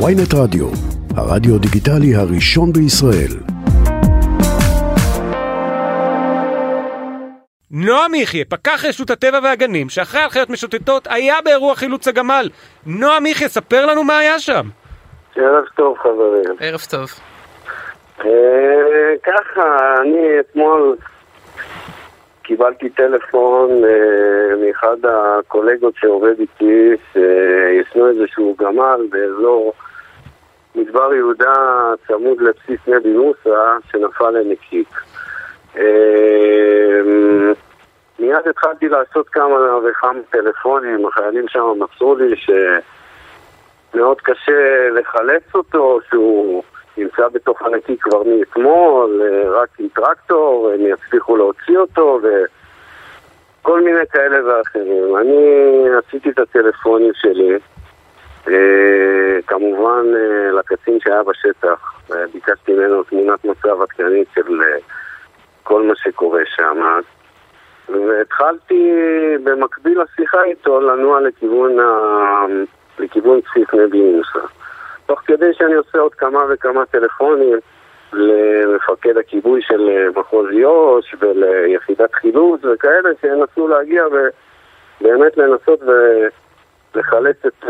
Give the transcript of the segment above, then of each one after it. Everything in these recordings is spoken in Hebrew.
ויינט רדיו, הרדיו דיגיטלי הראשון בישראל. נועם יחיא, פקח רשות הטבע והגנים, שאחראי על חיות משוטטות, היה באירוע חילוץ הגמל. נועם יחיא, ספר לנו מה היה שם. ערב טוב חברים. ערב טוב. אה, ככה, אני אתמול קיבלתי טלפון אה, מאחד הקולגות שעובד איתי, שישנו איזשהו גמל באזור מדבר יהודה צמוד לבסיס נבי מוסא, שנפל לנקיק. אה, מיד התחלתי לעשות כמה וכמה טלפונים, החיילים שם מסרו לי שמאוד קשה לחלץ אותו, שהוא נמצא בתוך הנקי כבר מאתמול, רק עם טרקטור, הם יצליחו להוציא אותו וכל מיני כאלה ואחרים. אני עשיתי את הטלפונים שלי, כמובן לקצין שהיה בשטח, ביקשתי ממנו תמונת מצב עדכנית של כל מה שקורה שם. והתחלתי במקביל לשיחה איתו לנוע לכיוון, ה... לכיוון בסיס נבי מוסא. תוך כדי שאני עושה עוד כמה וכמה טלפונים למפקד הכיבוי של מחוז יו"ש וליחידת חילוץ וכאלה שינסו להגיע ובאמת לנסות ולחלץ את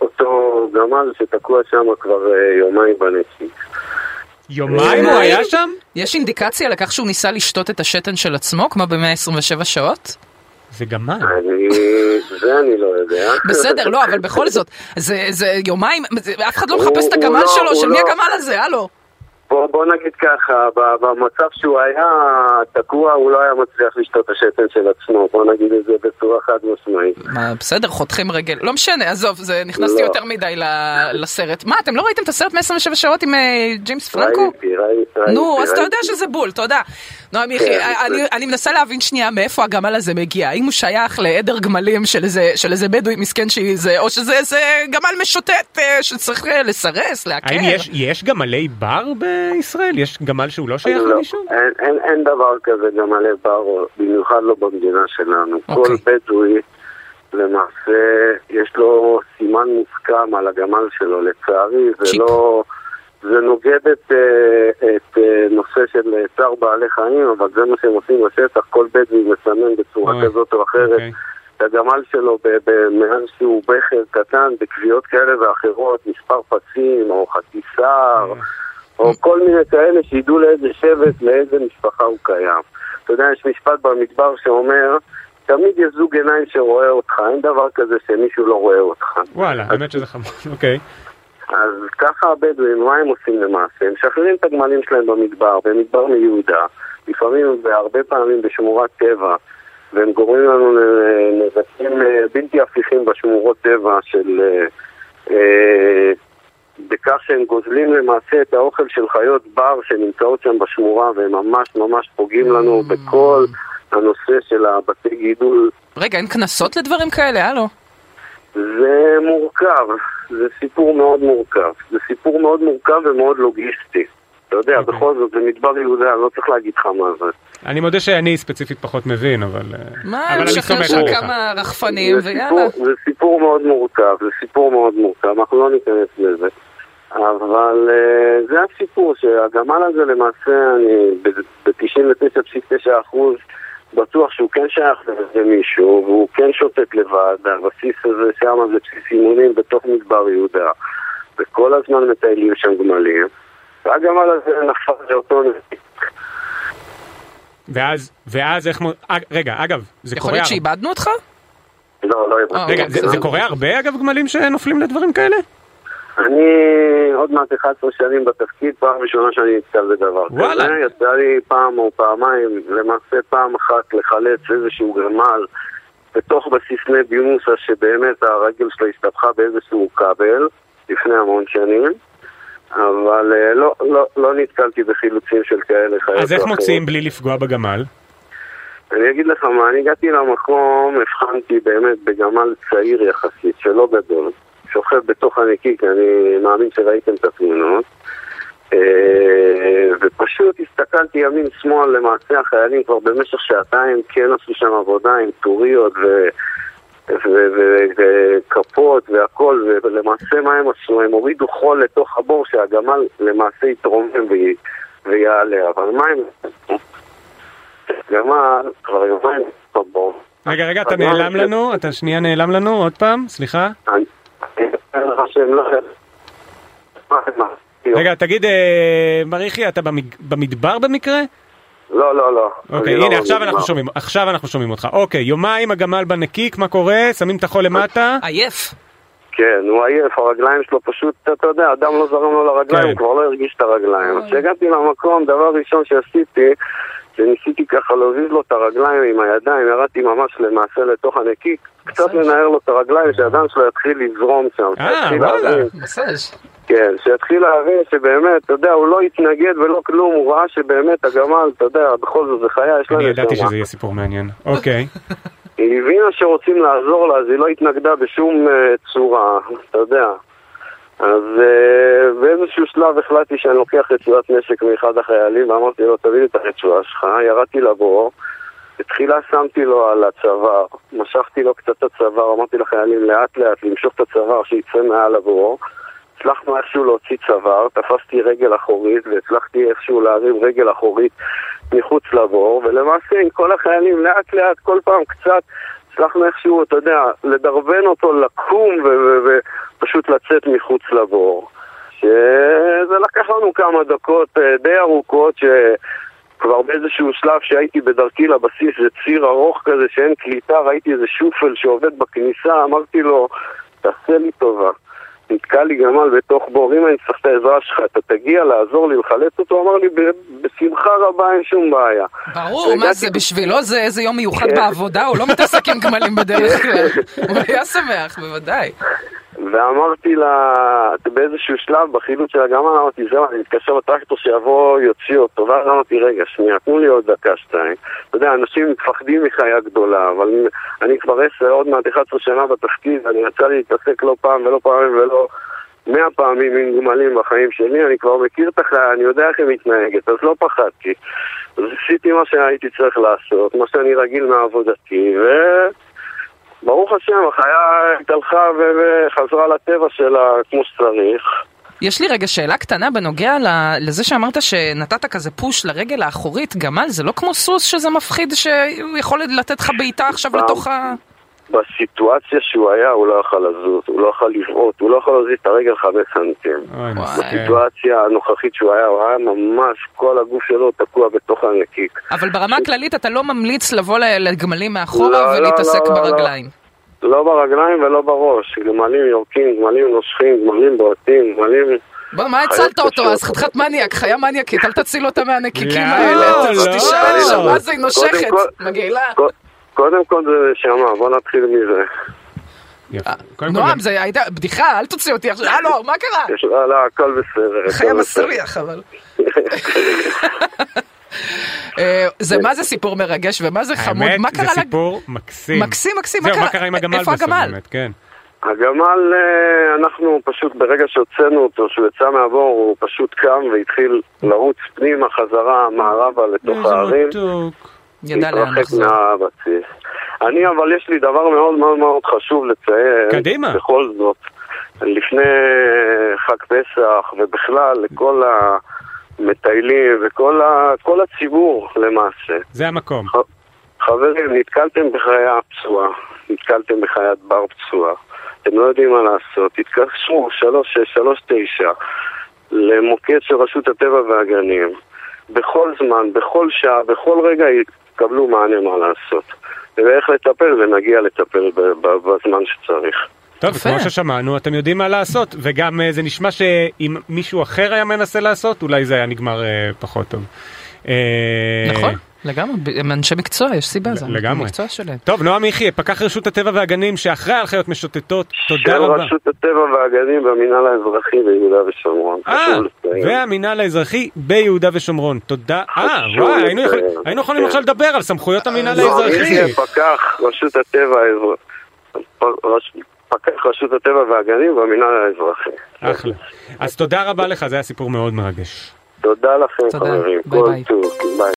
אותו גמל שתקוע שם כבר יומיים בנציג. יומיים הוא היה שם? יש אינדיקציה לכך שהוא ניסה לשתות את השתן של עצמו, כמו ב-127 שעות? זה גמל. אני... זה אני לא יודע. בסדר, לא, אבל בכל זאת, זה, זה יומיים, אף אחד לא מחפש את הגמל שלו, של מי הגמל הזה, הלו? בוא, בוא נגיד ככה, במצב שהוא היה תקוע, הוא לא היה מצליח לשתות את השתן של עצמו, בוא נגיד את זה בצורה חד משמעית. מה, בסדר, חותכים רגל, לא משנה, עזוב, זה נכנסתי לא. יותר מדי לסרט. מה, אתם לא ראיתם את הסרט 127 שעות עם ג'יימס פרנקו? ראיתי, ראיתי. נו, אז אתה ראיתי. יודע שזה בול, תודה. נועם יחי, כן, אני- זה- אני מנסה להבין שנייה מאיפה הגמל הזה מגיע. האם הוא שייך לעדר גמלים של איזה- של איזה בדואי מסכן שזה, או שזה איזה גמל משוטט אה, שצריך אה, לסרס, לעקר? האם יש, יש גמלי בר בישראל? יש גמל שהוא לא שייך לא, למישהו? אין, אין, אין דבר כזה גמלי בר, במיוחד לא במדינה שלנו. אוקיי. כל בדואי, למעשה, יש לו סימן מוסכם על הגמל שלו, לצערי, זה. לא... זה נוגד את, אה, את אה, נושא של אה, צער בעלי חיים, אבל זה מה שהם עושים בשטח, כל בדואי מסמן בצורה אוי, כזאת או אחרת אוקיי. את הגמל שלו במעל שהוא בכר קטן, בקביעות כאלה ואחרות, מספר פצים, או חצי שר, או כל מיני כאלה שידעו לאיזה שבט, לאיזה משפחה הוא קיים. אתה יודע, יש משפט במדבר שאומר, תמיד יש זוג עיניים שרואה אותך, אין דבר כזה שמישהו לא רואה אותך. וואלה, האמת שזה חמור, אוקיי. אז ככה הבדואים, מה הם עושים למעשה? הם משחררים את הגמלים שלהם במדבר, במדבר מיהודה, לפעמים והרבה פעמים בשמורת טבע, והם גורמים לנו לנזקים אה, בלתי הפיכים בשמורות טבע של... בכך שהם גוזלים למעשה את האוכל של חיות בר שנמצאות שם בשמורה והם ממש ממש פוגעים לנו בכל הנושא של הבתי גידול רגע, אין קנסות לדברים כאלה, הלו? זה מורכב, זה סיפור מאוד מורכב. זה סיפור מאוד מורכב ומאוד לוגיסטי. אתה יודע, אוקיי. בכל זאת, זה מדבר יהודה, אני לא צריך להגיד לך מה זה. אני מודה שאני ספציפית פחות מבין, אבל... אה, מה, אבל אני משחרר שם. כמה רחפנים, ויאללה. זה סיפור מאוד מורכב, זה סיפור מאוד מורכב, אנחנו לא ניכנס לזה. אבל uh, זה הסיפור, שהגמל הזה למעשה, אני ב-99.9% בטוח שהוא כן שייך למישהו, והוא כן שוטט לבד, הבסיס הזה שם זה בסיס אימונים בתוך מדבר יהודה, וכל הזמן מטיילים שם גמלים, והגמל הזה נפל לאותו נסיק. ואז, ואז איך... מו- אה, רגע, אגב, זה יכול קורה... להיות הר- שאיבדנו אותך? לא, לא הבנתי. רגע, זה זה קורה הרבה אגב גמלים שנופלים לדברים כאלה? אני עוד מעט 11 שנים בתפקיד, פעם ראשונה שאני נתקל בדבר וואלה. כזה. יצא לי פעם או פעמיים, למעשה פעם אחת לחלץ איזשהו גמל בתוך בסיס נבי מוסא, שבאמת הרגל שלה הסתבכה באיזשהו כבל לפני המון שנים. אבל אה, לא, לא, לא נתקלתי בחילוצים של כאלה חיות אז איך. מוציאים בלי לפגוע בגמל? אני אגיד לך מה, אני הגעתי למקום, הבחנתי באמת בגמל צעיר יחסית, שלא גדול, שוכב בתוך הנקיק, אני מאמין שראיתם את התמונות. אה, ופשוט הסתכלתי ימין שמאל, למעשה החיילים כבר במשך שעתיים כן עשו שם עבודה עם טוריות ו- וכפות והכל, ולמעשה מה הם עשו? הם הורידו חול לתוך הבור שהגמל למעשה יתרומם וי- ויעלה, אבל מה הם עשו? כבר יומיים בבור. רגע, רגע, אתה נעלם לנו? אתה שנייה נעלם לנו? עוד פעם? סליחה? אני אני אומר לך שהם לא... רגע, תגיד, אה, מריחי, אתה במדבר במקרה? לא, לא, לא. אוקיי, לא הנה, עכשיו. אנחנו שומעים, עכשיו אנחנו שומעים אותך. אוקיי, יומיים הגמל בנקיק, מה קורה? שמים את החול למטה? עייף. כן, הוא עייף, הרגליים שלו פשוט, אתה יודע, אדם לא זרם לו לרגליים, כן. הוא כבר לא הרגיש את הרגליים. אז כשהגעתי למקום, דבר ראשון שעשיתי, שניסיתי ככה להוביל לו את הרגליים עם הידיים, ירדתי ממש למעשה לתוך הנקיק, קצת לנער לו את הרגליים, שהדם שלו יתחיל לזרום שם. אה, וואלה. מסאז'. כן, שיתחיל להבין שבאמת, אתה יודע, הוא לא התנגד ולא כלום, הוא ראה שבאמת הגמל, אתה יודע, בכל זאת זה חיה, יש לה אני ידעתי. שזה יהיה סיפור מעניין. אוקיי. היא הבינה שרוצים לעזור לה, אז היא לא התנגדה בשום uh, צורה, אתה יודע. אז uh, באיזשהו שלב החלטתי שאני לוקח רצועת נשק מאחד החיילים ואמרתי לו, תביא לי את הרצועה שלך, ירדתי לבור, בתחילה שמתי לו על הצוואר, משכתי לו קצת את הצוואר, אמרתי לחיילים לאט לאט למשוך את הצוואר שיצא מעל הבור. הצלחנו איכשהו להוציא צוואר, תפסתי רגל אחורית והצלחתי איכשהו להרים רגל אחורית מחוץ לבור, ולמעשה עם כל החיילים לאט לאט, כל פעם קצת, הצלחנו איכשהו, אתה יודע, לדרבן אותו לקום ופשוט לצאת מחוץ לבור. שזה לקח לנו כמה דקות אה, די ארוכות, שכבר באיזשהו שלב שהייתי בדרכי לבסיס, זה ציר ארוך כזה שאין קליטה, ראיתי איזה שופל שעובד בכניסה, אמרתי לו, תעשה לי טובה. נתקע לי גמל בתוך בור, אם אני צריך את העזרה שלך, אתה תגיע לעזור לי לחלץ אותו? אמר לי, "ב- בשמחה רבה אין שום בעיה. ברור, מה זה, בשבילו זה איזה יום מיוחד כן. בעבודה, הוא לא מתעסק עם גמלים בדרך כלל. הוא היה שמח, בוודאי. ואמרתי לה, באיזשהו שלב בחילוץ של הגמל, אמרתי, זהו, אני מתקשר לטרקטור שיבוא, יוציא אותו. ואז אמרתי, רגע, שנייה, תנו לי עוד דקה, שתיים. אתה יודע, אנשים מפחדים מחיה גדולה, אבל אני כבר עשר, עוד מעט 11 שנה בתפקיד, אני יצא לי להתעסק לא פעם ולא פעמים ולא מאה פעמים עם גמלים בחיים שלי, אני כבר מכיר את החיה, אני יודע איך היא מתנהגת, אז לא פחדתי. אז עשיתי מה שהייתי צריך לעשות, מה שאני רגיל מעבודתי, ו... ברוך השם, החיה התהלכה וחזרה לטבע שלה כמו שצריך. יש לי רגע שאלה קטנה בנוגע לזה שאמרת שנתת כזה פוש לרגל האחורית, גמל זה לא כמו סוס שזה מפחיד שהוא יכול לתת לך בעיטה עכשיו. לתוך ה... בסיטואציה שהוא היה, הוא לא יכל לזוז, הוא לא יכל לבעוט, הוא לא יכול להזיז את הרגל חמש סנטים. בסיטואציה הנוכחית שהוא היה, הוא היה ממש, כל הגוף שלו תקוע בתוך הנקיק. אבל ברמה הכללית אתה לא ממליץ לבוא לגמלים מאחורה לא, לא, ולהתעסק לא, לא, לא. ברגליים. לא ברגליים ולא בראש. גמלים יורקים, גמלים נושכים, גמלים בועטים, גמלים... בוא, מה הצלת אותו. אז? חתיכת מניאק, חיה מניאקית, אל תציל אותה מהנקיקים לא, האלה. לא. תשאל שם, מה זה, היא נושכת? מגעילה. קודם כל זה נשמה, בוא נתחיל מזה. כל, נועם, זה הייתה בדיחה, אל תוציא אותי עכשיו. הלו, מה קרה? לא, לא, הכל בסדר. חיה. מסריח, אבל. אה, זה מה זה סיפור מרגש ומה זה חמוד? האמת, מה זה קרה? לג- סיפור מקסים. מקסים, מקסים, מה זהו, קרה? מה קרה עם הגמל בסוף? באמת, כן. הגמל, אה, אנחנו פשוט ברגע שהוצאנו אותו, שהוא יצא מהבור, הוא פשוט קם והתחיל לרוץ פנימה חזרה מערבה לתוך איזה הערים. מתוק. ידע לאן לחזור. מהבסיס. אני, אבל יש לי דבר מאוד מאוד מאוד חשוב לציין. קדימה. בכל זאת, לפני חג פסח, ובכלל לכל המטיילים וכל ה, כל הציבור למעשה. זה המקום. חברים, נתקלתם בחיה פצועה, נתקלתם בחיית בר פצועה, אתם לא יודעים מה לעשות, תתקשרו 3639 למוקד של רשות הטבע והגנים. בכל זמן, בכל שעה, בכל רגע יקבלו מענה מה לעשות. ואיך לטפל, ונגיע לטפל בזמן שצריך. טוב. כמו ששמענו, אתם יודעים מה לעשות, וגם אה, זה נשמע שאם מישהו אחר היה מנסה לעשות, אולי זה היה נגמר אה, פחות טוב. אה, נכון, לגמרי, הם אנשי מקצוע, יש סיבה, זה לגמרי. המקצוע שלהם. טוב, נועם יחיא, פקח רשות הטבע והגנים שאחראי על חיות משוטטות, תודה של רבה. רשות הטבע והגנים והמינהל האזרחי ביהודה ושומרון. אה. והמינהל האזרחי ביהודה ושומרון. תודה. אה, וואי, היינו יכולים-. עכשיו לדבר על סמכויות המינהל לא, האזרחי. פקח רשות הטבע האזרחי. פקח רשות הטבע והגנים והמינהל האזרחי. אחלה. אז תודה רבה לך, זה היה סיפור מאוד מרגש. תודה לכם תודה. חברים. ביי כל ביי. ביי.